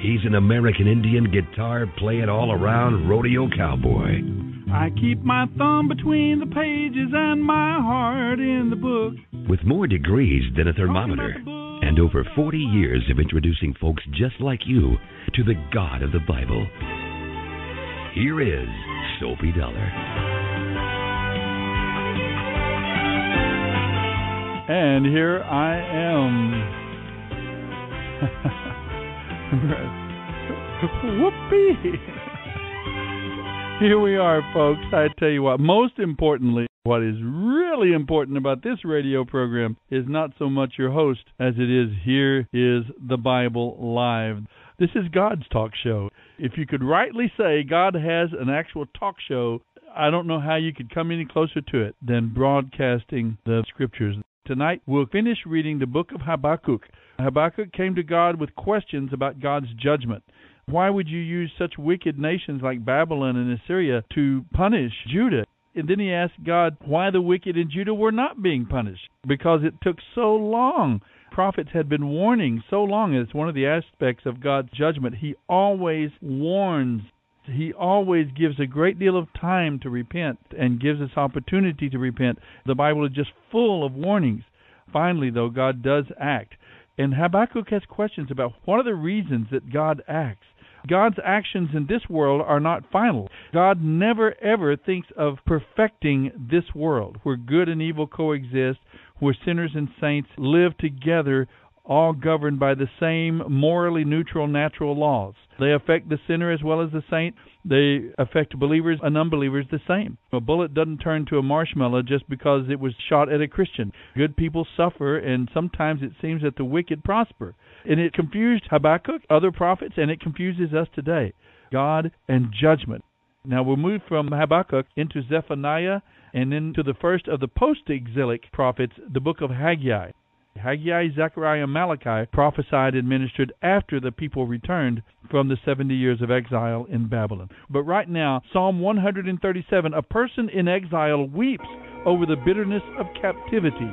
He's an American Indian guitar playing all around rodeo cowboy. I keep my thumb between the pages and my heart in the book. With more degrees than a thermometer and over 40 years of introducing folks just like you to the God of the Bible. Here is Soapy Dollar. And here I am. Whoopee! Here we are, folks. I tell you what, most importantly, what is really important about this radio program is not so much your host as it is here is the Bible Live. This is God's talk show. If you could rightly say God has an actual talk show, I don't know how you could come any closer to it than broadcasting the scriptures. Tonight we'll finish reading the book of Habakkuk. Habakkuk came to God with questions about God's judgment. Why would you use such wicked nations like Babylon and Assyria to punish Judah? And then he asked God why the wicked in Judah were not being punished. Because it took so long. Prophets had been warning so long. It's one of the aspects of God's judgment. He always warns. He always gives a great deal of time to repent and gives us opportunity to repent. The Bible is just full of warnings. Finally, though, God does act. And Habakkuk has questions about what are the reasons that God acts. God's actions in this world are not final. God never ever thinks of perfecting this world where good and evil coexist, where sinners and saints live together, all governed by the same morally neutral natural laws. They affect the sinner as well as the saint. They affect believers and unbelievers the same. A bullet doesn't turn to a marshmallow just because it was shot at a Christian. Good people suffer, and sometimes it seems that the wicked prosper. And it confused Habakkuk, other prophets, and it confuses us today. God and judgment. Now we'll move from Habakkuk into Zephaniah and then to the first of the post exilic prophets, the book of Haggai. Haggai, Zechariah, and Malachi prophesied and ministered after the people returned from the 70 years of exile in Babylon. But right now, Psalm 137, a person in exile weeps over the bitterness of captivity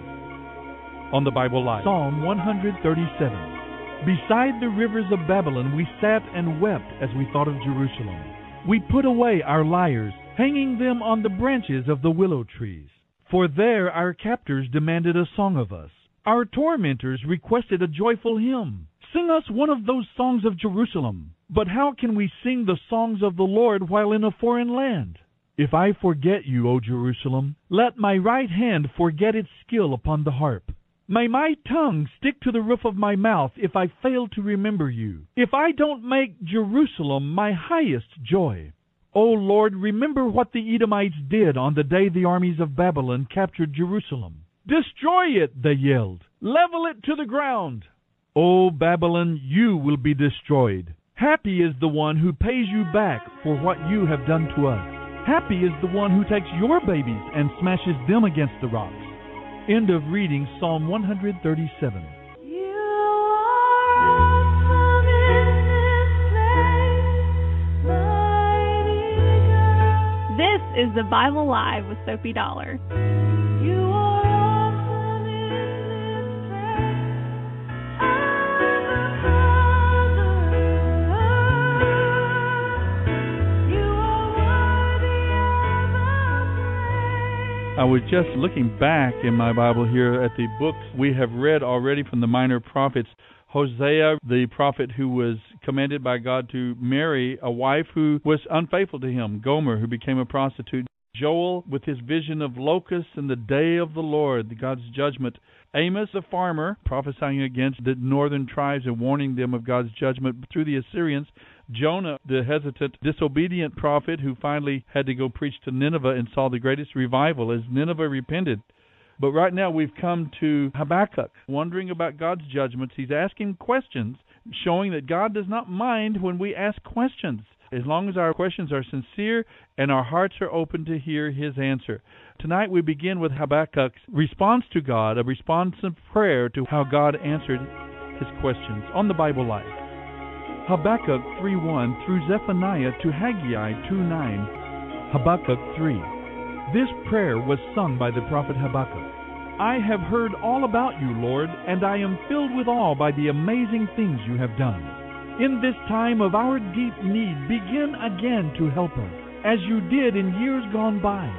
on the Bible Live. Psalm 137. Beside the rivers of Babylon we sat and wept as we thought of Jerusalem. We put away our lyres, hanging them on the branches of the willow trees. For there our captors demanded a song of us. Our tormentors requested a joyful hymn. Sing us one of those songs of Jerusalem. But how can we sing the songs of the Lord while in a foreign land? If I forget you, O Jerusalem, let my right hand forget its skill upon the harp. May my tongue stick to the roof of my mouth if I fail to remember you, if I don't make Jerusalem my highest joy. O Lord, remember what the Edomites did on the day the armies of Babylon captured Jerusalem. Destroy it, they yelled. Level it to the ground. O Babylon, you will be destroyed. Happy is the one who pays you back for what you have done to us. Happy is the one who takes your babies and smashes them against the rocks. End of reading Psalm 137. This is the Bible Live with Soapy Dollar. I was just looking back in my Bible here at the books we have read already from the minor prophets. Hosea, the prophet who was commanded by God to marry a wife who was unfaithful to him, Gomer, who became a prostitute. Joel, with his vision of locusts and the day of the Lord, God's judgment. Amos, the farmer, prophesying against the northern tribes and warning them of God's judgment through the Assyrians. Jonah, the hesitant, disobedient prophet who finally had to go preach to Nineveh and saw the greatest revival as Nineveh repented. But right now we've come to Habakkuk, wondering about God's judgments. He's asking questions, showing that God does not mind when we ask questions, as long as our questions are sincere and our hearts are open to hear His answer. Tonight we begin with Habakkuk's response to God, a responsive prayer to how God answered his questions on the Bible Live. Habakkuk 3:1 through Zephaniah to Haggai 2:9. Habakkuk 3. This prayer was sung by the prophet Habakkuk. I have heard all about you, Lord, and I am filled with awe by the amazing things you have done. In this time of our deep need, begin again to help us, as you did in years gone by.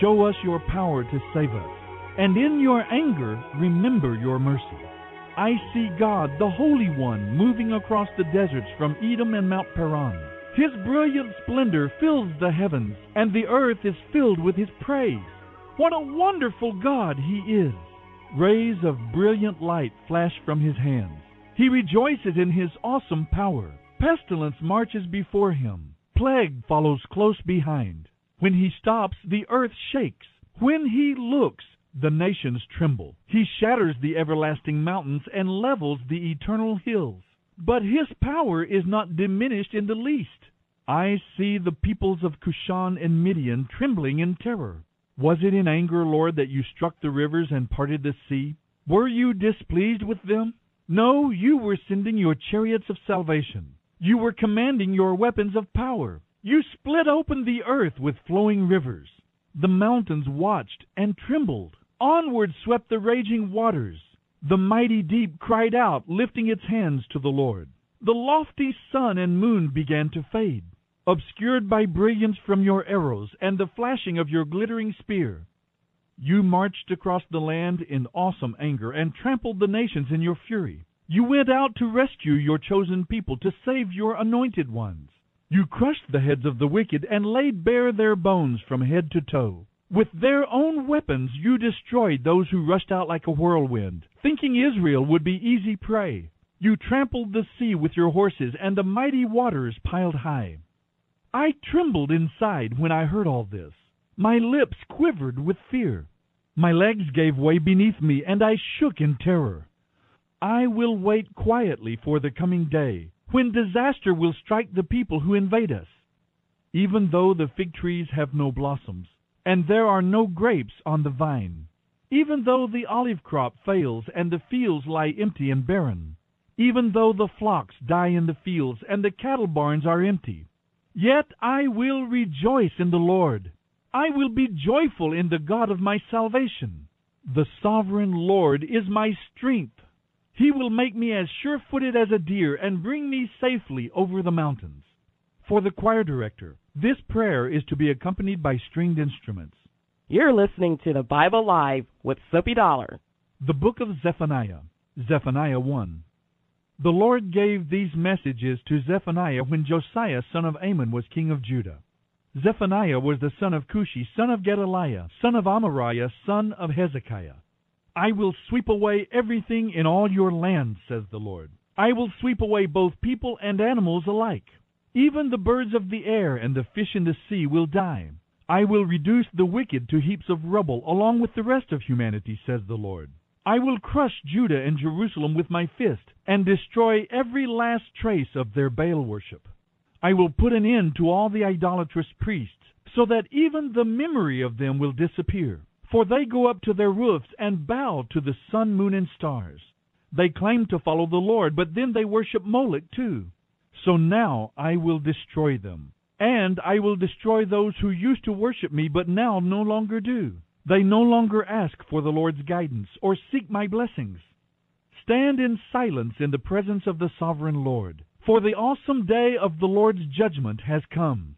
Show us your power to save us, and in your anger, remember your mercy. I see God, the Holy One, moving across the deserts from Edom and Mount Paran. His brilliant splendor fills the heavens, and the earth is filled with His praise. What a wonderful God He is! Rays of brilliant light flash from His hands. He rejoices in His awesome power. Pestilence marches before Him. Plague follows close behind. When He stops, the earth shakes. When He looks, the nations tremble. He shatters the everlasting mountains and levels the eternal hills. But his power is not diminished in the least. I see the peoples of Cushan and Midian trembling in terror. Was it in anger, Lord, that you struck the rivers and parted the sea? Were you displeased with them? No, you were sending your chariots of salvation. You were commanding your weapons of power. You split open the earth with flowing rivers. The mountains watched and trembled. Onward swept the raging waters. The mighty deep cried out, lifting its hands to the Lord. The lofty sun and moon began to fade, obscured by brilliance from your arrows and the flashing of your glittering spear. You marched across the land in awesome anger and trampled the nations in your fury. You went out to rescue your chosen people, to save your anointed ones. You crushed the heads of the wicked and laid bare their bones from head to toe. With their own weapons you destroyed those who rushed out like a whirlwind, thinking Israel would be easy prey. You trampled the sea with your horses, and the mighty waters piled high. I trembled inside when I heard all this. My lips quivered with fear. My legs gave way beneath me, and I shook in terror. I will wait quietly for the coming day, when disaster will strike the people who invade us. Even though the fig trees have no blossoms, and there are no grapes on the vine. Even though the olive crop fails and the fields lie empty and barren, even though the flocks die in the fields and the cattle barns are empty, yet I will rejoice in the Lord. I will be joyful in the God of my salvation. The sovereign Lord is my strength. He will make me as sure footed as a deer and bring me safely over the mountains. For the choir director, this prayer is to be accompanied by stringed instruments. You're listening to the Bible Live with Soapy Dollar. The book of Zephaniah, Zephaniah 1. The Lord gave these messages to Zephaniah when Josiah son of Amon was king of Judah. Zephaniah was the son of Cushi, son of Gedaliah, son of Amariah, son of Hezekiah. I will sweep away everything in all your land, says the Lord. I will sweep away both people and animals alike. Even the birds of the air and the fish in the sea will die. I will reduce the wicked to heaps of rubble along with the rest of humanity, says the Lord. I will crush Judah and Jerusalem with my fist and destroy every last trace of their Baal worship. I will put an end to all the idolatrous priests so that even the memory of them will disappear. For they go up to their roofs and bow to the sun, moon, and stars. They claim to follow the Lord, but then they worship Moloch too. So now I will destroy them. And I will destroy those who used to worship me, but now no longer do. They no longer ask for the Lord's guidance or seek my blessings. Stand in silence in the presence of the sovereign Lord, for the awesome day of the Lord's judgment has come.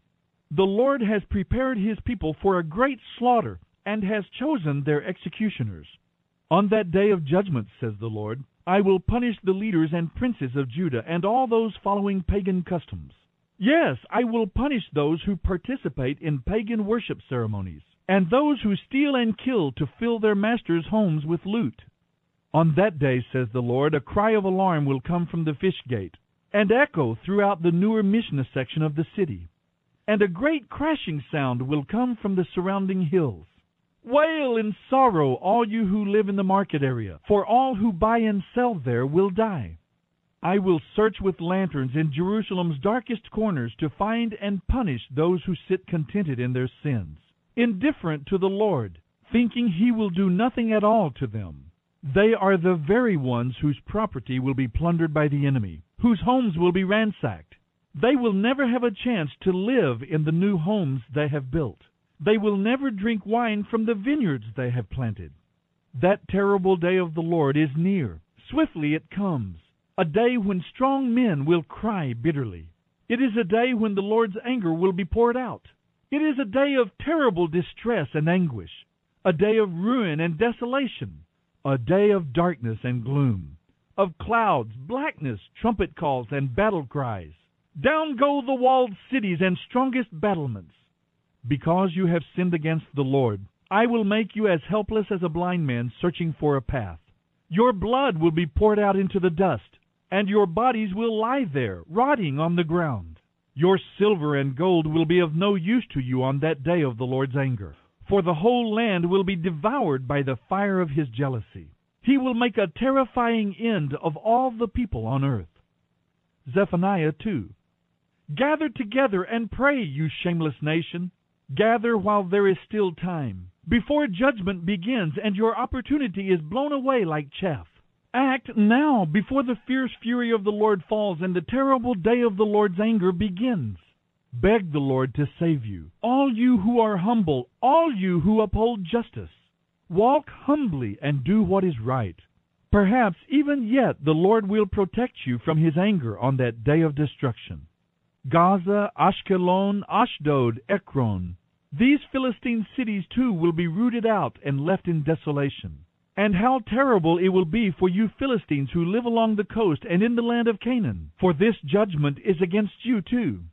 The Lord has prepared his people for a great slaughter and has chosen their executioners. On that day of judgment, says the Lord, I will punish the leaders and princes of Judah and all those following pagan customs. Yes, I will punish those who participate in pagan worship ceremonies, and those who steal and kill to fill their masters' homes with loot. On that day, says the Lord, a cry of alarm will come from the fish gate, and echo throughout the newer Mishneh section of the city and a great crashing sound will come from the surrounding hills. Wail in sorrow, all you who live in the market area, for all who buy and sell there will die. I will search with lanterns in Jerusalem's darkest corners to find and punish those who sit contented in their sins, indifferent to the Lord, thinking he will do nothing at all to them. They are the very ones whose property will be plundered by the enemy, whose homes will be ransacked, they will never have a chance to live in the new homes they have built. They will never drink wine from the vineyards they have planted. That terrible day of the Lord is near. Swiftly it comes. A day when strong men will cry bitterly. It is a day when the Lord's anger will be poured out. It is a day of terrible distress and anguish. A day of ruin and desolation. A day of darkness and gloom. Of clouds, blackness, trumpet calls, and battle cries. Down go the walled cities and strongest battlements. Because you have sinned against the Lord, I will make you as helpless as a blind man searching for a path. Your blood will be poured out into the dust, and your bodies will lie there, rotting on the ground. Your silver and gold will be of no use to you on that day of the Lord's anger, for the whole land will be devoured by the fire of his jealousy. He will make a terrifying end of all the people on earth. Zephaniah 2 Gather together and pray, you shameless nation. Gather while there is still time, before judgment begins and your opportunity is blown away like chaff. Act now before the fierce fury of the Lord falls and the terrible day of the Lord's anger begins. Beg the Lord to save you, all you who are humble, all you who uphold justice. Walk humbly and do what is right. Perhaps even yet the Lord will protect you from his anger on that day of destruction. Gaza, Ashkelon, Ashdod, Ekron. These Philistine cities too will be rooted out and left in desolation. And how terrible it will be for you Philistines who live along the coast and in the land of Canaan, for this judgment is against you too.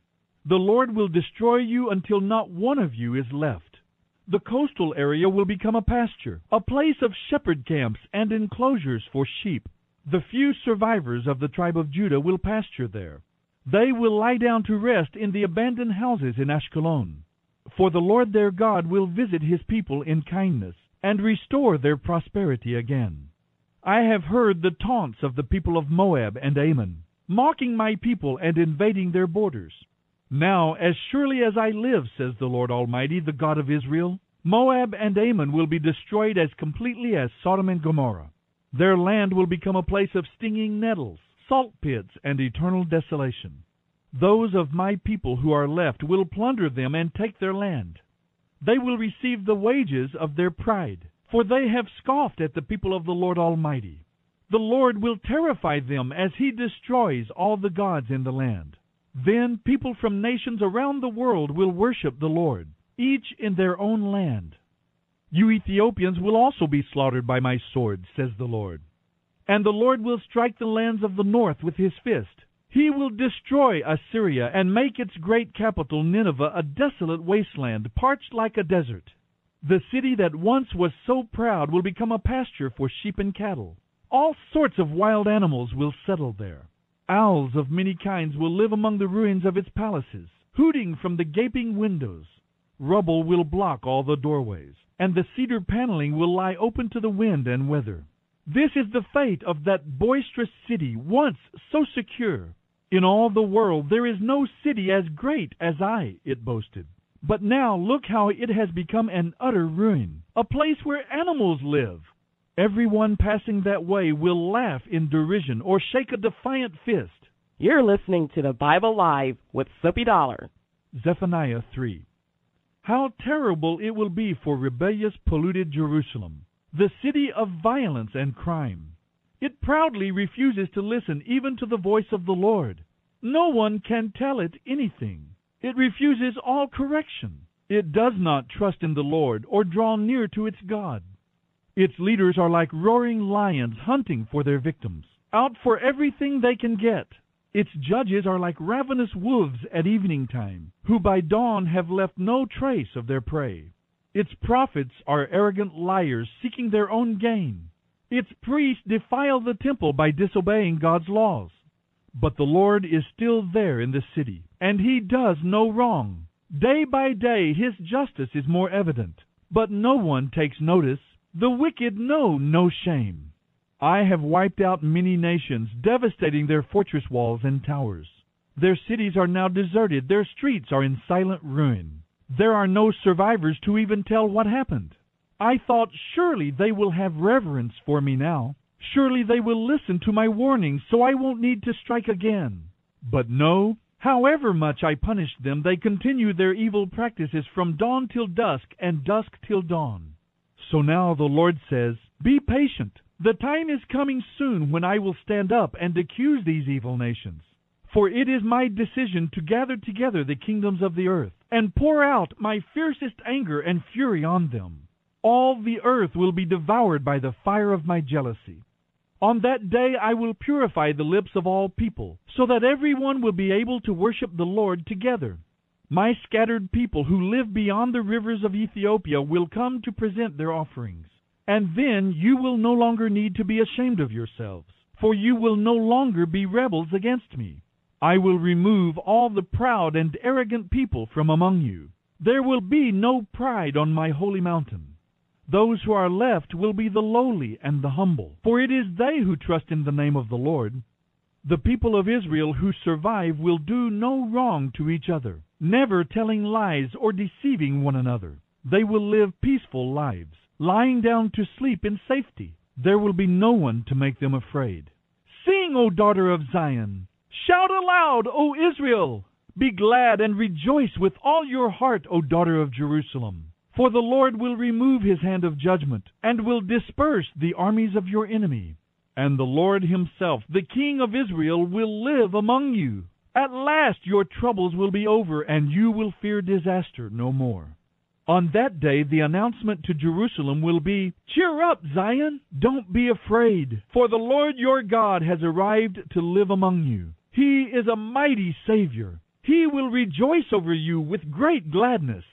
The Lord will destroy you until not one of you is left. The coastal area will become a pasture, a place of shepherd camps and enclosures for sheep. The few survivors of the tribe of Judah will pasture there. They will lie down to rest in the abandoned houses in Ashkelon. For the Lord their God will visit his people in kindness, and restore their prosperity again. I have heard the taunts of the people of Moab and Ammon, mocking my people and invading their borders. Now, as surely as I live, says the Lord Almighty, the God of Israel, Moab and Ammon will be destroyed as completely as Sodom and Gomorrah. Their land will become a place of stinging nettles, salt pits, and eternal desolation. Those of my people who are left will plunder them and take their land. They will receive the wages of their pride, for they have scoffed at the people of the Lord Almighty. The Lord will terrify them as he destroys all the gods in the land. Then people from nations around the world will worship the Lord, each in their own land. You Ethiopians will also be slaughtered by my sword, says the Lord. And the Lord will strike the lands of the north with his fist. He will destroy Assyria and make its great capital Nineveh a desolate wasteland, parched like a desert. The city that once was so proud will become a pasture for sheep and cattle. All sorts of wild animals will settle there. Owls of many kinds will live among the ruins of its palaces, hooting from the gaping windows. Rubble will block all the doorways, and the cedar paneling will lie open to the wind and weather. This is the fate of that boisterous city, once so secure. In all the world there is no city as great as I, it boasted. But now look how it has become an utter ruin, a place where animals live. Everyone passing that way will laugh in derision or shake a defiant fist. You're listening to the Bible Live with Soapy Dollar. Zephaniah 3. How terrible it will be for rebellious, polluted Jerusalem, the city of violence and crime. It proudly refuses to listen even to the voice of the Lord. No one can tell it anything. It refuses all correction. It does not trust in the Lord or draw near to its God. Its leaders are like roaring lions hunting for their victims, out for everything they can get. Its judges are like ravenous wolves at evening time, who by dawn have left no trace of their prey. Its prophets are arrogant liars seeking their own gain. Its priests defile the temple by disobeying God's laws. But the Lord is still there in the city, and he does no wrong. Day by day his justice is more evident, but no one takes notice. The wicked know no shame. I have wiped out many nations, devastating their fortress walls and towers. Their cities are now deserted, their streets are in silent ruin. There are no survivors to even tell what happened. I thought, surely they will have reverence for me now. Surely they will listen to my warnings, so I won't need to strike again. But no, however much I punish them, they continue their evil practices from dawn till dusk, and dusk till dawn. So now the Lord says, Be patient. The time is coming soon when I will stand up and accuse these evil nations. For it is my decision to gather together the kingdoms of the earth, and pour out my fiercest anger and fury on them. All the earth will be devoured by the fire of my jealousy. On that day I will purify the lips of all people, so that everyone will be able to worship the Lord together. My scattered people who live beyond the rivers of Ethiopia will come to present their offerings. And then you will no longer need to be ashamed of yourselves, for you will no longer be rebels against me. I will remove all the proud and arrogant people from among you. There will be no pride on my holy mountain. Those who are left will be the lowly and the humble, for it is they who trust in the name of the Lord. The people of Israel who survive will do no wrong to each other, never telling lies or deceiving one another. They will live peaceful lives, lying down to sleep in safety. There will be no one to make them afraid. Sing, O daughter of Zion! Shout aloud, O Israel! Be glad and rejoice with all your heart, O daughter of Jerusalem! For the Lord will remove his hand of judgment, and will disperse the armies of your enemy. And the Lord himself, the King of Israel, will live among you. At last your troubles will be over, and you will fear disaster no more. On that day the announcement to Jerusalem will be, Cheer up, Zion! Don't be afraid, for the Lord your God has arrived to live among you. He is a mighty Savior. He will rejoice over you with great gladness.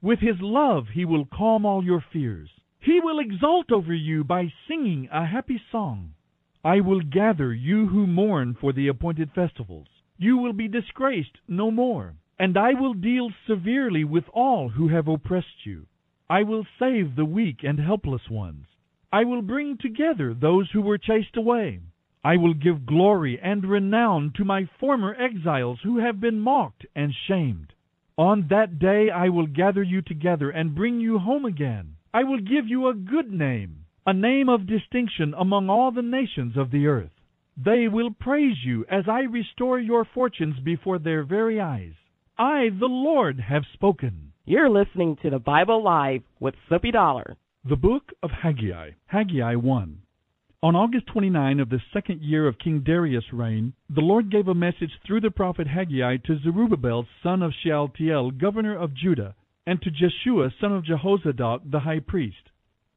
With his love he will calm all your fears. He will exult over you by singing a happy song. I will gather you who mourn for the appointed festivals. You will be disgraced no more. And I will deal severely with all who have oppressed you. I will save the weak and helpless ones. I will bring together those who were chased away. I will give glory and renown to my former exiles who have been mocked and shamed. On that day I will gather you together and bring you home again. I will give you a good name, a name of distinction among all the nations of the earth. They will praise you as I restore your fortunes before their very eyes. I, the Lord, have spoken. You're listening to the Bible Live with Soapy Dollar. The Book of Haggai, Haggai 1. On August 29 of the second year of King Darius' reign, the Lord gave a message through the prophet Haggai to Zerubbabel son of Shealtiel, governor of Judah, and to Jeshua son of Jehozadak, the high priest.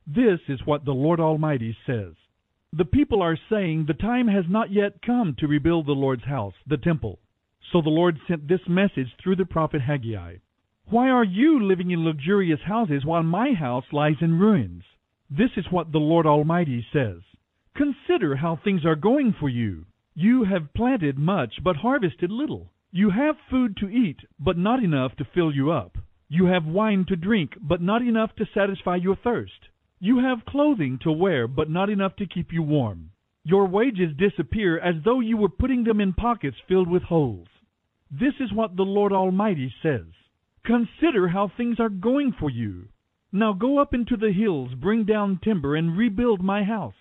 This is what the Lord Almighty says. The people are saying the time has not yet come to rebuild the Lord's house, the temple. So the Lord sent this message through the prophet Haggai. Why are you living in luxurious houses while my house lies in ruins? This is what the Lord Almighty says. Consider how things are going for you. You have planted much, but harvested little. You have food to eat, but not enough to fill you up. You have wine to drink, but not enough to satisfy your thirst. You have clothing to wear, but not enough to keep you warm. Your wages disappear as though you were putting them in pockets filled with holes. This is what the Lord Almighty says. Consider how things are going for you. Now go up into the hills, bring down timber, and rebuild my house.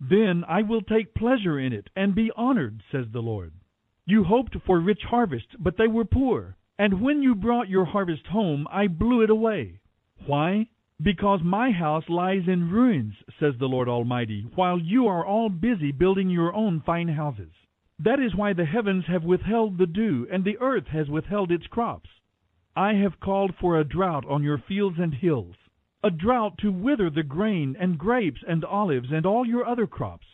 Then I will take pleasure in it and be honored, says the Lord. You hoped for rich harvests, but they were poor. And when you brought your harvest home, I blew it away. Why? Because my house lies in ruins, says the Lord Almighty, while you are all busy building your own fine houses. That is why the heavens have withheld the dew, and the earth has withheld its crops. I have called for a drought on your fields and hills, a drought to wither the grain and grapes and olives and all your other crops,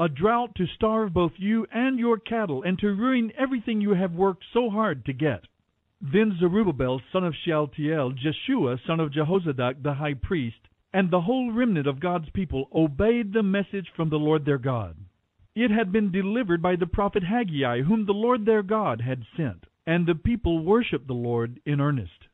a drought to starve both you and your cattle, and to ruin everything you have worked so hard to get. Then Zerubbabel son of Shealtiel, Jeshua son of Jehozadak the high priest, and the whole remnant of God's people obeyed the message from the Lord their God. It had been delivered by the prophet Haggai, whom the Lord their God had sent, and the people worshipped the Lord in earnest.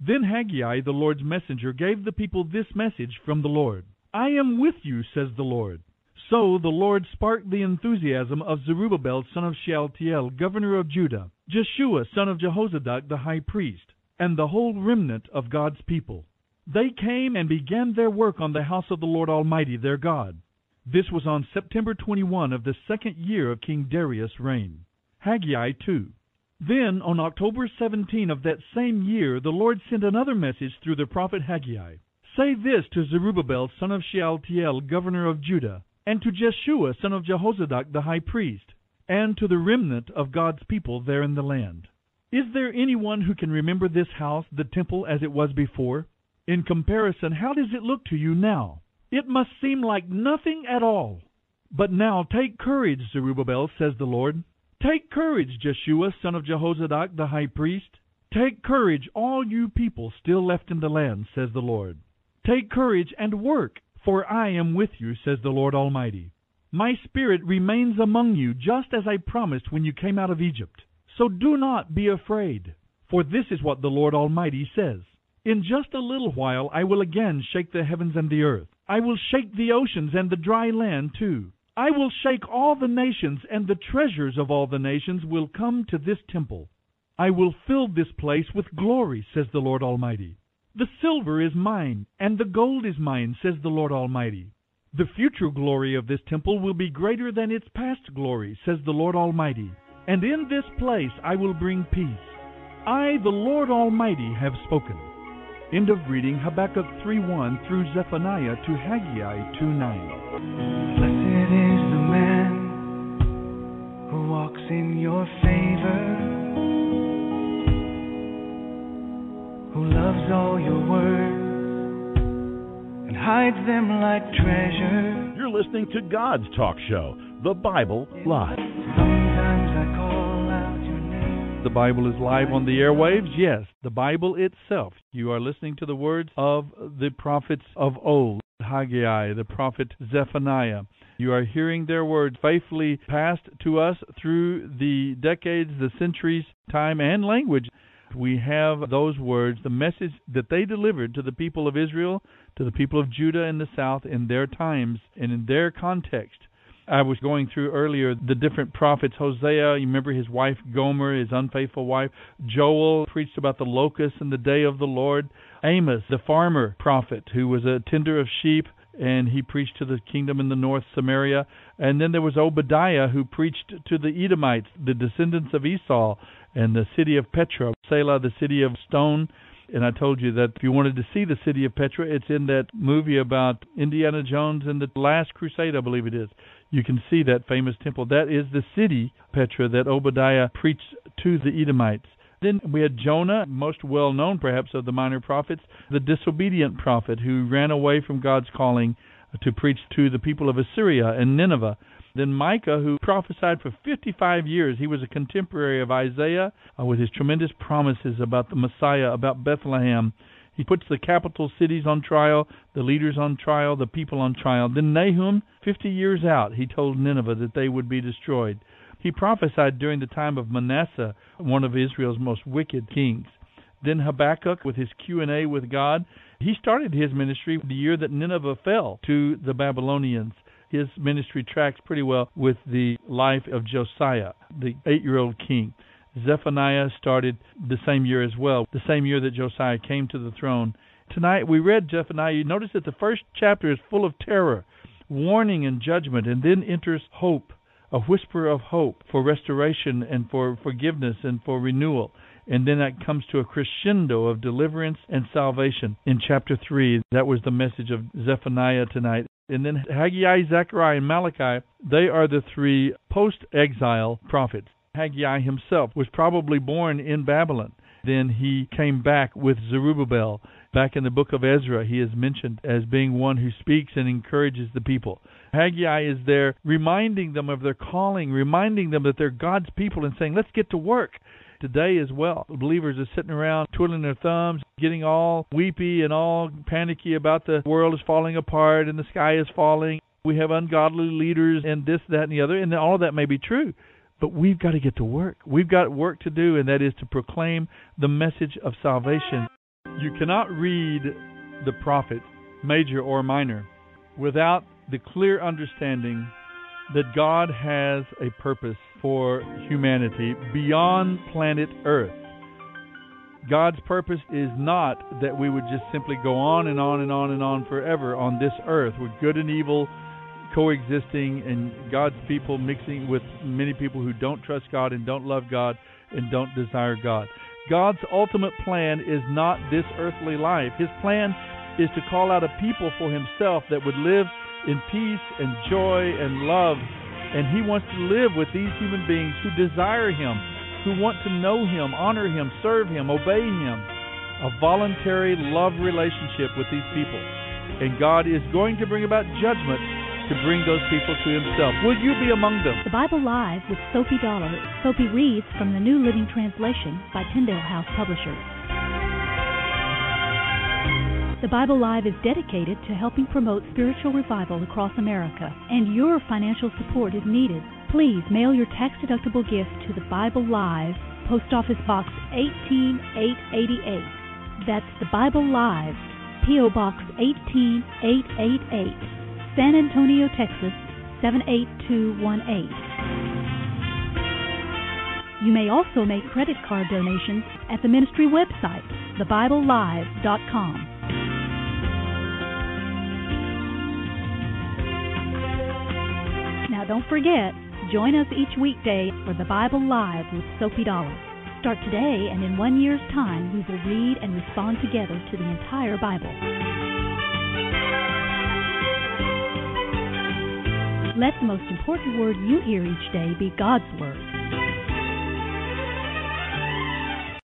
Then Haggai, the Lord's messenger, gave the people this message from the Lord I am with you, says the Lord. So the Lord sparked the enthusiasm of Zerubbabel son of Shealtiel, governor of Judah, Jeshua son of Jehozadak the high priest, and the whole remnant of God's people. They came and began their work on the house of the Lord Almighty their God. This was on September 21 of the second year of King Darius' reign. Haggai 2. Then, on October 17 of that same year, the Lord sent another message through the prophet Haggai. Say this to Zerubbabel son of Shealtiel, governor of Judah, and to Jeshua son of Jehozadak the high priest, and to the remnant of God's people there in the land. Is there anyone who can remember this house, the temple, as it was before? In comparison, how does it look to you now? It must seem like nothing at all. But now take courage, Zerubbabel, says the Lord. Take courage, Jeshua son of Jehozadak the high priest. Take courage, all you people still left in the land, says the Lord. Take courage and work, for I am with you, says the Lord Almighty. My spirit remains among you, just as I promised when you came out of Egypt. So do not be afraid, for this is what the Lord Almighty says. In just a little while I will again shake the heavens and the earth. I will shake the oceans and the dry land too. I will shake all the nations, and the treasures of all the nations will come to this temple. I will fill this place with glory, says the Lord Almighty. The silver is mine, and the gold is mine, says the Lord Almighty. The future glory of this temple will be greater than its past glory, says the Lord Almighty. And in this place I will bring peace. I, the Lord Almighty, have spoken. End of reading Habakkuk 3.1 through Zephaniah to Haggai 2.9. Blessed is the man who walks in your favor. Who loves all your words and hides them like treasure. You're listening to God's talk show, The Bible Live. Sometimes I call out your name. The Bible is live on the airwaves. Yes, the Bible itself. You are listening to the words of the prophets of old, Haggai, the prophet Zephaniah. You are hearing their words faithfully passed to us through the decades, the centuries, time, and language we have those words, the message that they delivered to the people of Israel, to the people of Judah in the south in their times and in their context. I was going through earlier the different prophets. Hosea, you remember his wife Gomer, his unfaithful wife. Joel preached about the locusts and the day of the Lord. Amos, the farmer prophet, who was a tender of sheep, and he preached to the kingdom in the north, Samaria. And then there was Obadiah, who preached to the Edomites, the descendants of Esau, and the city of Petra, Selah, the city of stone. And I told you that if you wanted to see the city of Petra, it's in that movie about Indiana Jones and the Last Crusade, I believe it is. You can see that famous temple. That is the city, Petra, that Obadiah preached to the Edomites. Then we had Jonah, most well known perhaps of the minor prophets, the disobedient prophet who ran away from God's calling to preach to the people of Assyria and Nineveh. Then Micah, who prophesied for 55 years, he was a contemporary of Isaiah uh, with his tremendous promises about the Messiah, about Bethlehem. He puts the capital cities on trial, the leaders on trial, the people on trial. Then Nahum, 50 years out, he told Nineveh that they would be destroyed. He prophesied during the time of Manasseh, one of Israel's most wicked kings. Then Habakkuk, with his Q&A with God, he started his ministry the year that Nineveh fell to the Babylonians. His ministry tracks pretty well with the life of Josiah, the eight-year-old king. Zephaniah started the same year as well, the same year that Josiah came to the throne. Tonight we read Zephaniah. You notice that the first chapter is full of terror, warning, and judgment, and then enters hope, a whisper of hope for restoration and for forgiveness and for renewal. And then that comes to a crescendo of deliverance and salvation in chapter 3. That was the message of Zephaniah tonight. And then Haggai, Zechariah, and Malachi, they are the three post exile prophets. Haggai himself was probably born in Babylon. Then he came back with Zerubbabel. Back in the book of Ezra, he is mentioned as being one who speaks and encourages the people. Haggai is there reminding them of their calling, reminding them that they're God's people, and saying, let's get to work. Today as well, believers are sitting around twiddling their thumbs, getting all weepy and all panicky about the world is falling apart and the sky is falling. We have ungodly leaders and this, that, and the other, and all of that may be true. But we've got to get to work. We've got work to do, and that is to proclaim the message of salvation. You cannot read the prophet, major or minor, without the clear understanding that God has a purpose for humanity beyond planet Earth. God's purpose is not that we would just simply go on and on and on and on forever on this earth with good and evil coexisting and God's people mixing with many people who don't trust God and don't love God and don't desire God. God's ultimate plan is not this earthly life. His plan is to call out a people for himself that would live in peace and joy and love. And he wants to live with these human beings who desire him, who want to know him, honor him, serve him, obey him. A voluntary love relationship with these people. And God is going to bring about judgment to bring those people to himself. Will you be among them? The Bible Live with Sophie Dollar. Sophie reads from the New Living Translation by Tyndale House Publishers. The Bible Live is dedicated to helping promote spiritual revival across America, and your financial support is needed. Please mail your tax deductible gift to the Bible Live, Post Office Box 18888. That's the Bible Live, P.O. Box 18888. San Antonio, Texas 78218. You may also make credit card donations at the ministry website, thebiblelive.com. Now don't forget, join us each weekday for the Bible Live with Sophie Dollar. Start today, and in one year's time, we will read and respond together to the entire Bible. Let the most important word you hear each day be God's Word.